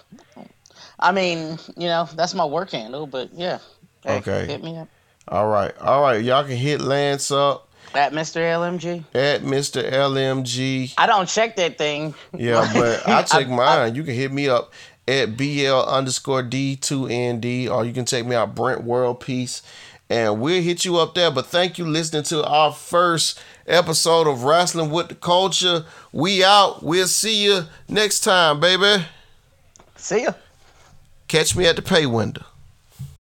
I mean, you know, that's my work handle, but yeah. Hey, Okay. Hit me up All right, all right. Y'all can hit Lance up at Mr. LMG. at Mr. LMG. I don't check that thing. Yeah, *laughs* but I check I- mine. you can hit me up at BL underscore D2ND or you can check me out Brent World Peace and we'll hit you up there. But thank you listening to our first episode of Wrestling with the Culture. We out. We'll see you next time, baby. See ya. Catch me at the pay window.